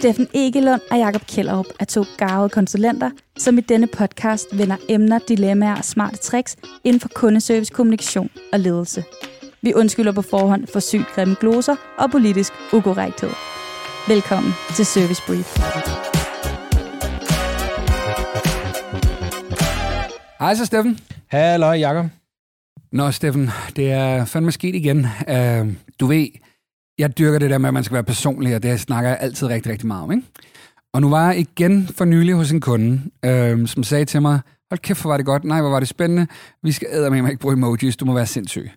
Steffen Egelund og Jakob Kjellerup er to garvede konsulenter, som i denne podcast vender emner, dilemmaer og smarte tricks inden for kundeservice, kommunikation og ledelse. Vi undskylder på forhånd for sygt grimme gloser og politisk ukorrekthed. Velkommen til Service Brief. Hej så, Steffen. Hallo, Jakob. Nå, Steffen, det er fandme sket igen. Uh, du ved, jeg dyrker det der med, at man skal være personlig, og det snakker jeg altid rigtig, rigtig meget om, ikke? Og nu var jeg igen for nylig hos en kunde, uh, som sagde til mig, hold kæft, hvor var det godt, nej, hvor var det spændende, vi skal æde med ikke bruge emojis, du må være sindssyg.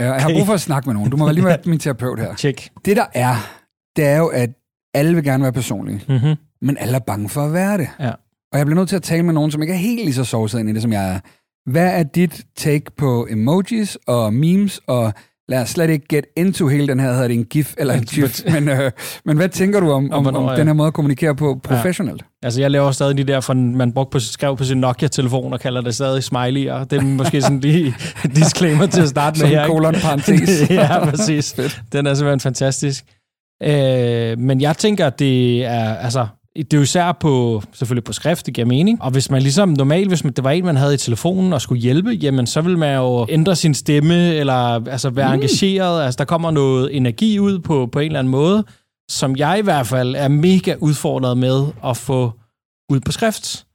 Uh, jeg har brug for at snakke med nogen, du må lige være min terapeut her. Check. Det der er, det er jo, at alle vil gerne være personlige, Mm-hmm. men alle er bange for at være det. Ja. Og jeg bliver nødt til at tale med nogen, som ikke er helt lige så sovset ind i det, som jeg er. Hvad er dit take på emojis og memes, og lad os slet ikke get into hele den her, hedder det en gif eller en gif, men, øh, men hvad tænker du om, om, om den her måde at kommunikere på professionelt? Altså, jeg laver stadig de der, fra, man brugte på, skrev på sin Nokia-telefon og kalder det stadig smiley, og det er måske sådan lige disclaimer til at starte med Som her. ikke? kolon parentes. ja, præcis. Den er simpelthen fantastisk. Øh, men jeg tænker, at det er, altså, det er jo især på, selvfølgelig på skrift, det giver mening. Og hvis man ligesom normalt, hvis man, det var en, man havde i telefonen og skulle hjælpe, jamen så vil man jo ændre sin stemme, eller altså være mm. engageret. Altså der kommer noget energi ud på, på en eller anden måde, som jeg i hvert fald er mega udfordret med at få ud på skrift.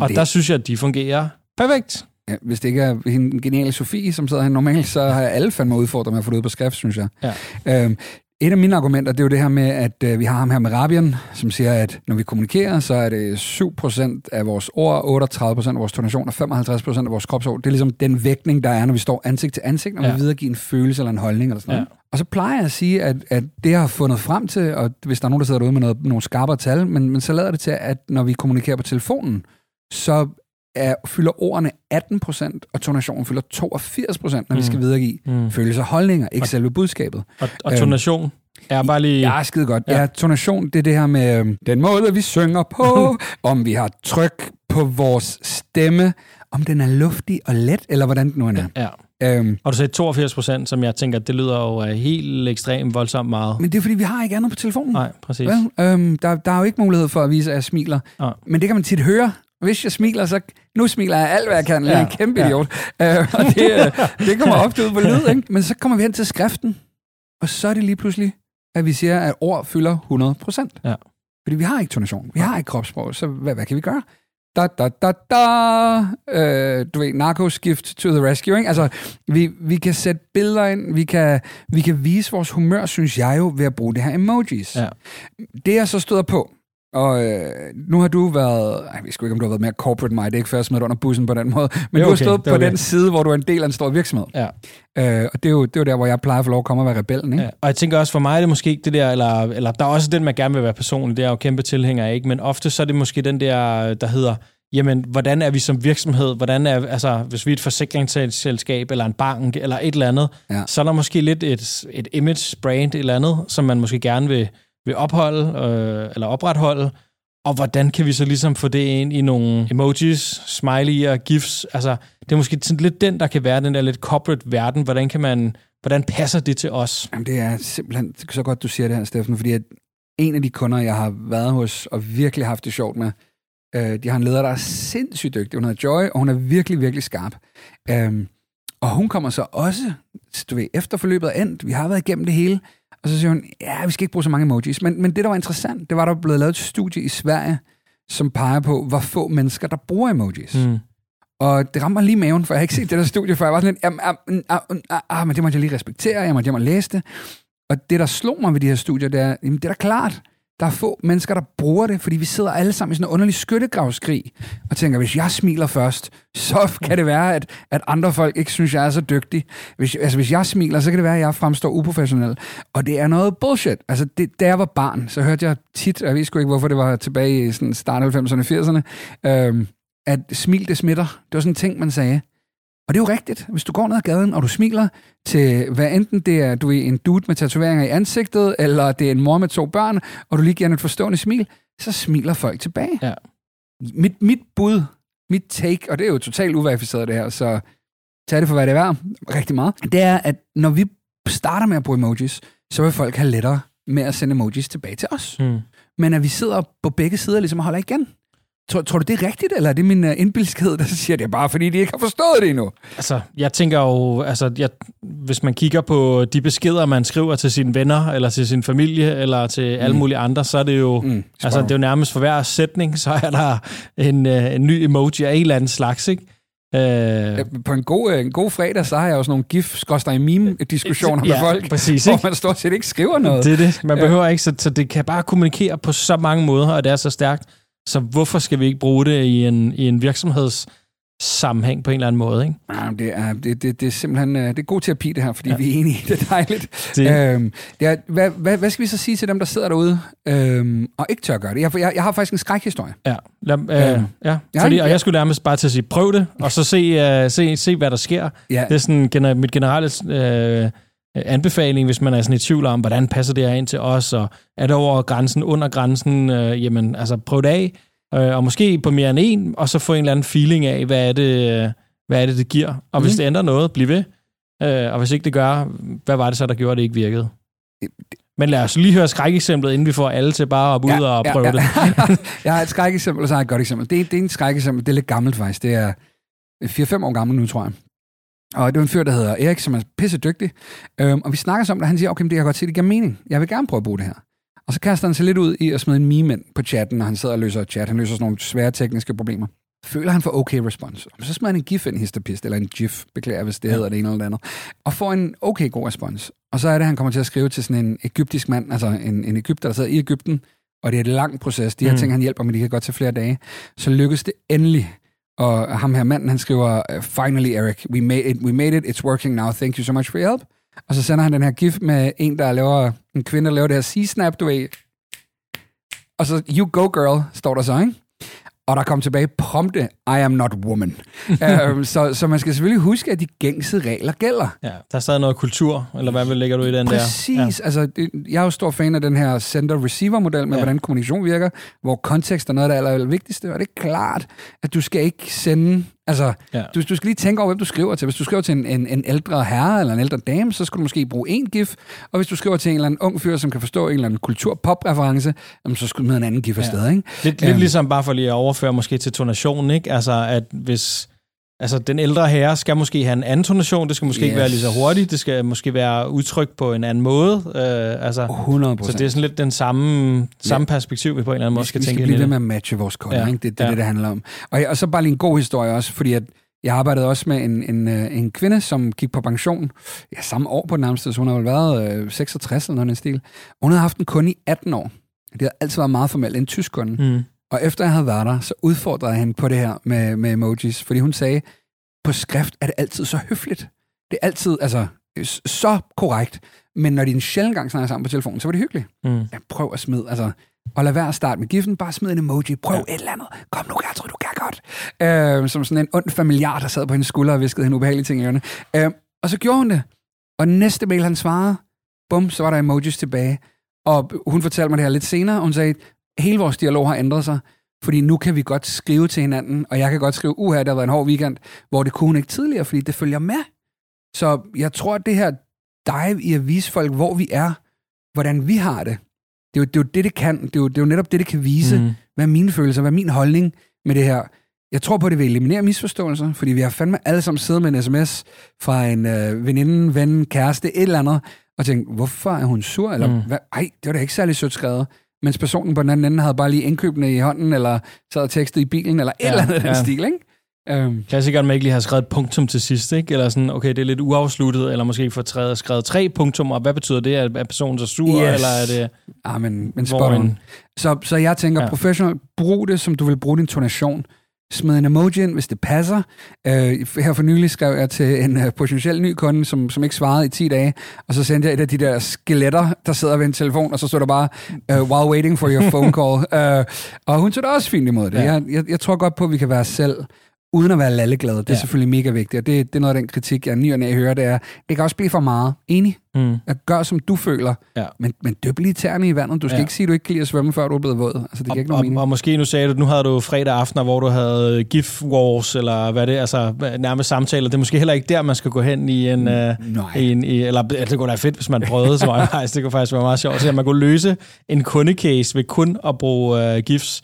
Og det, der synes jeg, at de fungerer perfekt. ja, hvis det ikke er hende geniale Sofie, som sidder her normalt, så har jeg alle fandme udfordret med at få det ud på skrift, synes jeg. Ja. Øhm, et af mine argumenter, det er jo det her med, at øh, vi har ham her med Rabian, som siger, at når vi kommunikerer, så er det 7% af vores ord, 38% af vores tonation og 55% af vores kropsord. Det er ligesom den vægtning, der er, når vi står ansigt til ansigt, når ja. Vi videregiver en følelse eller en holdning eller sådan noget. Ja. Og så plejer jeg at sige, at, at det jeg har fundet frem til, og hvis der er nogen, der sidder derude med noget, nogle skarpere tal, men, men så lader det til, at når vi kommunikerer på telefonen, så er, fylder ordene 18%, og tonationen fylder 82%, når mm. vi skal videregive Mm. følelser og holdninger, ikke selve budskabet. Og, og tonation er bare lige... Ja, skide godt. Ja. Ja. ja, tonation, det er det her med øhm, den måde, vi synger på, om vi har tryk på vores stemme, om den er luftig og let, eller hvordan den nu end er. Ja. Øhm, Og du sagde 82 procent, som jeg tænker, det lyder jo af helt ekstremt voldsomt meget. men det er, fordi vi har ikke andet på telefonen. Nej, præcis. Vel, øhm, der, der er jo ikke mulighed for at vise, at jeg smiler. Nej. Men det kan man tit høre. Hvis jeg smiler, så nu smiler jeg alt, hvad jeg kan. Jeg er en kæmpe ja. idiot. Øh, og det, øh, det kommer ofte ud på lyd, ikke? Men så kommer vi hen til skriften, og så er det lige pludselig, at vi siger, at ord fylder 100 procent. Ja. Fordi vi har ikke tonation, vi har ikke kropssprog, så hvad, hvad kan vi gøre? Da, da, da, da. Øh, du ved, narkoskift to the rescue, ikke? Altså, vi, vi kan sætte billeder ind, vi kan, vi kan vise vores humør, synes jeg jo, ved at bruge det her emojis. Ja. Det jeg så støder på, og øh, nu har du været, ej, jeg ved ikke, om du har været mere corporate mig, det er ikke først med under bussen på den måde, men er du har okay, stået på okay. den side, hvor du er en del af en stor virksomhed. Ja. Øh, og det er, jo, det er jo der, hvor jeg plejer at få lov at komme og være rebellen, ikke? Ja. Og jeg tænker også, for mig er det måske ikke det der, eller, eller der er også den, man gerne vil være personlig, det er jo kæmpe tilhænger af, ikke? men ofte så er det måske den der, der hedder, jamen, hvordan er vi som virksomhed, hvordan er, altså, hvis vi er et forsikringsselskab, eller en bank, eller et eller andet, Ja. så er der måske lidt et, et image brand, et eller andet, som man måske gerne vil, vil opholde, øh, eller opretholde, og hvordan kan vi så ligesom få det ind i nogle emojis, smiley'er, gifs, altså, det er måske sådan lidt den, der kan være den der lidt corporate verden, hvordan kan man, hvordan passer det til os? Jamen, det er simpelthen så godt, du siger det her, Steffen, fordi at en af de kunder, jeg har været hos og virkelig haft det sjovt med, øh, de har en leder, der er sindssygt dygtig. Hun hedder Joy, og hun er virkelig, virkelig skarp. Øh, og hun kommer så også, du ved, efter forløbet er endt, vi har været igennem det hele, og så siger hun, ja, vi skal ikke bruge så mange emojis. Men, men det, der var interessant, det var, der var blevet lavet et studie i Sverige, som peger på, hvor få mennesker, der bruger emojis. Mm. Og det rammer lige maven, for jeg har ikke set det der studie, for jeg var sådan lidt, ah, mm, ah, ah, men det måtte jeg lige respektere, jeg måtte hjem og læse det. Og det, der slog mig ved de her studier, det er, jamen, det er da klart, der er få mennesker, der bruger det, fordi vi sidder alle sammen i sådan en underlig skyttegravskrig, og tænker, hvis jeg smiler først, så kan det være, at, at andre folk ikke synes, jeg er så dygtig. Hvis, altså, hvis jeg smiler, så kan det være, at jeg fremstår uprofessionel. Og det er noget bullshit. Altså, det, da jeg var barn, så hørte jeg tit, og jeg ved sgu ikke, hvorfor det var tilbage i sådan start 90'erne og 80'erne, øhm, at smil, det smitter. Det var sådan en ting, man sagde. Og det er jo rigtigt. Hvis du går ned ad gaden, og du smiler til, hvad enten det er du er en dude med tatoveringer i ansigtet, eller det er en mor med to børn, og du lige giver den et forstående smil, så smiler folk tilbage. Ja. Mit, mit bud, mit take, og det er jo totalt uverificeret det her, så tag det for, hvad det er værd, rigtig meget, det er, at når vi starter med at bruge emojis, så vil folk have lettere med at sende emojis tilbage til os. Mm. men at vi sidder på begge sider ligesom og holder igen. Tror, tror du, det er rigtigt, eller er det min uh, indbilskhed, der siger, det bare, fordi de ikke har forstået det endnu? Altså, jeg tænker jo, altså, jeg, hvis man kigger på de beskeder, man skriver til sine venner, eller til sin familie, eller til mm. alle mulige andre, så er det jo, mm, altså, det er jo nærmest for hver sætning, så er der en, uh, en ny emoji af en eller anden slags, ikke? Øh, på en god, en god fredag, så har jeg sådan nogle gif i meme diskussioner ja, med folk, præcis, hvor man stort set ikke skriver noget. Det er det. Man behøver ikke, så, så det kan bare kommunikere på så mange måder, og det er så stærkt. Så hvorfor skal vi ikke bruge det i en, i en virksomheds sammenhæng på en eller anden måde, ikke? Ja, det, er, det, det, det er simpelthen øh, det er god terapi, det her, fordi ja. vi er enige. Det er dejligt. Det. Øhm, det er, hvad, hvad, hvad skal vi så sige til dem, der sidder derude øhm, og ikke tør gøre det? Jeg, jeg, jeg har faktisk en skrækhistorie. Ja, Lad, øh, øhm, ja. Fordi, og jeg skulle nærmest bare til at sige, prøv det, og så se, uh, se, se hvad der sker. Ja. Det er sådan gener, mit generelle øh, anbefaling, hvis man er sådan i tvivl om, hvordan passer det her ind til os, og er det over grænsen, under grænsen, øh, jamen, altså prøv det af, øh, og måske på mere end en, og så få en eller anden feeling af, hvad er det, hvad er det, det giver. Og hvis mhm. det ændrer noget, bliv ved. Øh, og hvis ikke det gør, hvad var det så, der gjorde, at det ikke virkede? Men lad os lige høre skrækeksemplet, inden vi får alle til bare at ud ja, og prøve ja, ja. det. jeg har et skrækeksempel, og så har jeg et godt eksempel. Det, det er en skrækeksempel, det er lidt gammelt faktisk. Det er 4-5 år gammel nu, tror jeg. Og det er en fyr, der hedder Erik, som er pisse dygtig. Øhm, og vi snakker så om det, og han siger, okay, det kan jeg godt se, det giver mening. Jeg vil gerne prøve at bruge det her. Og så kaster han sig lidt ud i at smide en meme ind på chatten, når han sidder og løser chat. Han løser sådan nogle svære tekniske problemer. Føler han for okay respons. Og så smider han en gif ind histopist, eller en gif, beklager, hvis det hedder det ene eller det andet. Og får en okay god respons. Og så er det, han kommer til at skrive til sådan en egyptisk mand, altså en, en egypter, der sidder i Ægypten, og det er et langt proces. De her mm. ting, han hjælper med, de kan godt tage flere dage. Så lykkes det endelig og ham her manden, han skriver, uh, Finally, Eric, we made it, we made it, it's working now, thank you so much for your help. Og så sender han den her gif med en, der laver, en kvinde, der laver det her C-snap, du ved. Og så, you go girl, står der så, ikke? Og der kom tilbage prompte, I am not woman. um, så, så man skal selvfølgelig huske, at de gængse regler gælder. Ja, der er stadig noget kultur, eller hvad lægger du i den Præcis. der? Præcis. Ja. Altså, det, jeg er jo stor fan af den her sender-receiver-model med, ja. hvordan kommunikation virker, hvor kontekst er noget af det aller vigtigste. Og det er klart, at du skal ikke sende Altså, ja. du, du skal lige tænke over, hvem du skriver til. Hvis du skriver til en, en, en ældre herre eller en ældre dame, så skal du måske bruge en gif. Og hvis du skriver til en eller anden ung fyr, som kan forstå en eller anden kultur-pop-reference, så skal du med en anden gif afsted, ja. ikke? Lidt, lidt um, ligesom bare for lige at overføre måske til tonationen, ikke? Altså, at hvis Altså, den ældre herre skal måske have en anden tonation, det skal måske yes. ikke være lige så hurtigt, det skal måske være udtrykt på en anden måde. Øh, altså, 100%. Så det er sådan lidt den samme, samme ja. perspektiv, vi på en eller anden måde skal, skal tænke ind i Vi skal blive ved med at matche vores kunder, ja. ikke? Det, det er ja. det, det handler om. Og, og så bare lige en god historie også, fordi at jeg arbejdede også med en, en, øh, en kvinde, som gik på pension ja, samme år på den nærmeste, så hun har vel været øh, 66 eller noget stil. Hun havde haft en kunde i 18 år. Det har altid været meget formelt, en tysk kunde. Mm. Og efter jeg havde været der, så udfordrede jeg hende på det her med, med emojis, fordi hun sagde, på skrift er det altid så høfligt. Det er altid, altså, så korrekt. Men når de en sjældent gang snakker sammen på telefonen, så var det hyggeligt. Mm. Ja, prøv at smide, altså, og lad være at starte med giften, bare smid en emoji, prøv ja. et eller andet, kom nu, jeg tror, du kan godt. Øh, som sådan en ond familiar, der sad på hendes skulder og viskede hende ubehagelige ting i ørene. Øh, og så gjorde hun det. Og næste mail, han svarede, bum, så var der emojis tilbage. Og hun fortalte mig det her lidt senere, og hun sagde, hele vores dialog har ændret sig. Fordi nu kan vi godt skrive til hinanden, og jeg kan godt skrive, uha, der har været en hård weekend, hvor det kunne hun ikke tidligere, fordi det følger med. Så jeg tror, at det her dive i at vise folk, hvor vi er, hvordan vi har det, det er jo det, er jo det, det kan. Det er, jo, det er jo netop det, det kan vise, mm. hvad er mine følelser, hvad er min holdning med det her. Jeg tror på, at det vil eliminere misforståelser, fordi vi har fandme alle sammen siddet med en sms fra en øh, veninde, ven, kæreste, et eller andet, og tænkt, hvorfor er hun sur? Eller, mm. hvad? Ej, det var da ikke særlig sødt skrevet mens personen på den anden ende havde bare lige indkøbene i hånden, eller sad og tekstet i bilen, eller et ja, eller andet ja. den stil, ikke? Um, Klassikeren med ikke lige har skrevet et punktum til sidst, ikke? Eller sådan, okay, det er lidt uafsluttet, eller måske for træet skrevet tre punktummer. Hvad betyder det? Er, personen så sur, yes. eller er det... Ah, men, men spot on. Så, så jeg tænker, ja. professional, brug det, som du vil bruge din tonation smid en emoji ind, hvis det passer. Uh, her for nylig skrev jeg til en uh, potentiel ny kunde, som, som ikke svarede i 10 dage, og så sendte jeg et af de der skeletter, der sidder ved en telefon, og så stod der bare, uh, while waiting for your phone call. Uh, og hun tog da også fint imod det. Ja. Jeg, jeg, jeg tror godt på, at vi kan være selv. Uden at være lalleglad. Det er Ja. selvfølgelig mega vigtigt, og det, det er noget af den kritik, jeg ny og næ hører, det er, det kan også blive for meget. Enig? Mm. At gør, som du føler, Ja. men, men dyb lige tæerne i vandet. Du skal Ja. ikke sige, at du ikke kan lide at svømme, før du er blevet våd. Altså, det giver ikke og, nogen mening. og, og måske nu sagde du, at nu havde du fredag aftener, hvor du havde gif wars, eller hvad det er, altså nærmest samtaler. Det er måske heller ikke der, man skal gå hen i en... Øh, i en, i, eller altså, det kunne da være fedt, hvis man prøvede, jeg faktisk. Det kunne faktisk være meget sjovt. Så man kunne løse en kundecase ved kun at bruge uh, GIFs.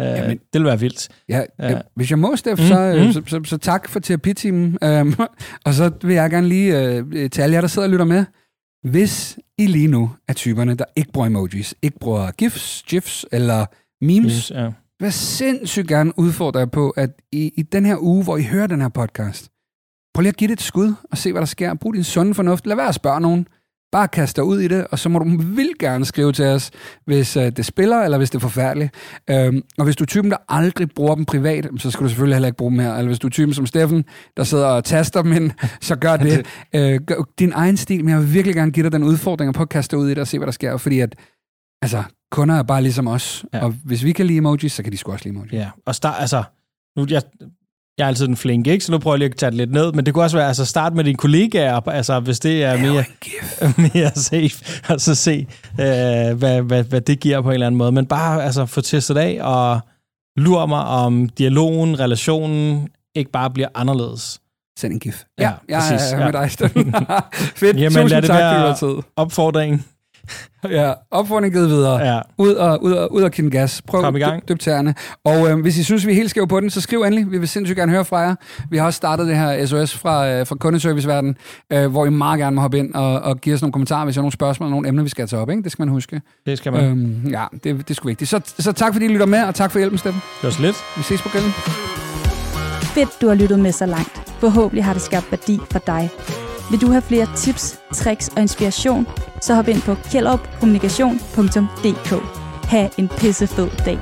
Uh, Jamen. det ville være vildt. Ja, Ja. Hvis jeg må, Steff, Mm, så, mm. mm. så, så, så tak for terapitimen. Um, og så vil jeg gerne lige uh, til alle jer, der sidder og lytter med. Hvis I lige nu er typerne, der ikke bruger emojis, ikke bruger gifs, gifs eller memes, Yes, ja. vil jeg sindssygt gerne udfordre jer på, at i, i den her uge, hvor I hører den her podcast, prøv lige at give det et skud og se, hvad der sker. Brug din sunde fornuft. Lad være at spørge nogen. Bare kast dig ud i det, og så må du vildt gerne skrive til os, hvis uh, det spiller, eller hvis det er forfærdeligt. Um, og hvis du er typen, der aldrig bruger dem privat, så skal du selvfølgelig heller ikke bruge dem her. Eller hvis du er typen som Steffen, der sidder og taster dem ind, så gør det. Uh, gør din egen stil, men jeg vil virkelig gerne give dig den udfordring at prøve at kaste dig ud i det og se, hvad der sker. Fordi at, altså, kunder er bare ligesom os. Ja. Og hvis vi kan lide emojis, så kan de sgu også lide emojis. ja. Og start, altså, nu, jeg, jeg er altid den flinke, ikke? Så nu prøver jeg lige at tage det lidt ned. Men det kunne også være, altså start med dine kollegaer, altså hvis det er mere, mere safe, og så se, øh, hvad, hvad, hvad det giver på en eller anden måde. Men bare altså, få testet af, og lur mig om dialogen, relationen, ikke bare bliver anderledes. Send en gif. Ja, Ja, jeg præcis, er ja. med dig, Steffen. Fedt. Jamen, Tusind lad det tak, være-. Opfordringen. Ja, opfordring givet videre. Ja. Ud og, ud og, ud og kende gas. Prøv Kom i gang. dyb, dyb tæerne. Og øh, hvis I synes, vi er helt skæve på den, så skriv endelig. Vi vil sindssygt gerne høre fra jer. Vi har også startet det her SOS fra, øh, fra kundeserviceverden, øh, hvor I meget gerne må hoppe ind og, og give os nogle kommentarer, hvis I har nogle spørgsmål og nogle emner, vi skal tage op. Ikke? Det skal man huske. Det skal man. Øhm, ja, det, det er sgu vigtigt. Så, så tak fordi I lytter med, og tak for hjælpen, Steffen. Det var så lidt. Vi ses på grillen. Fedt, du har lyttet med så langt. Forhåbentlig har det skabt værdi for dig. Vil du have flere tips, tricks og inspiration, så hop ind på kjellopkommunikation.dk. Ha' en pissefed dag.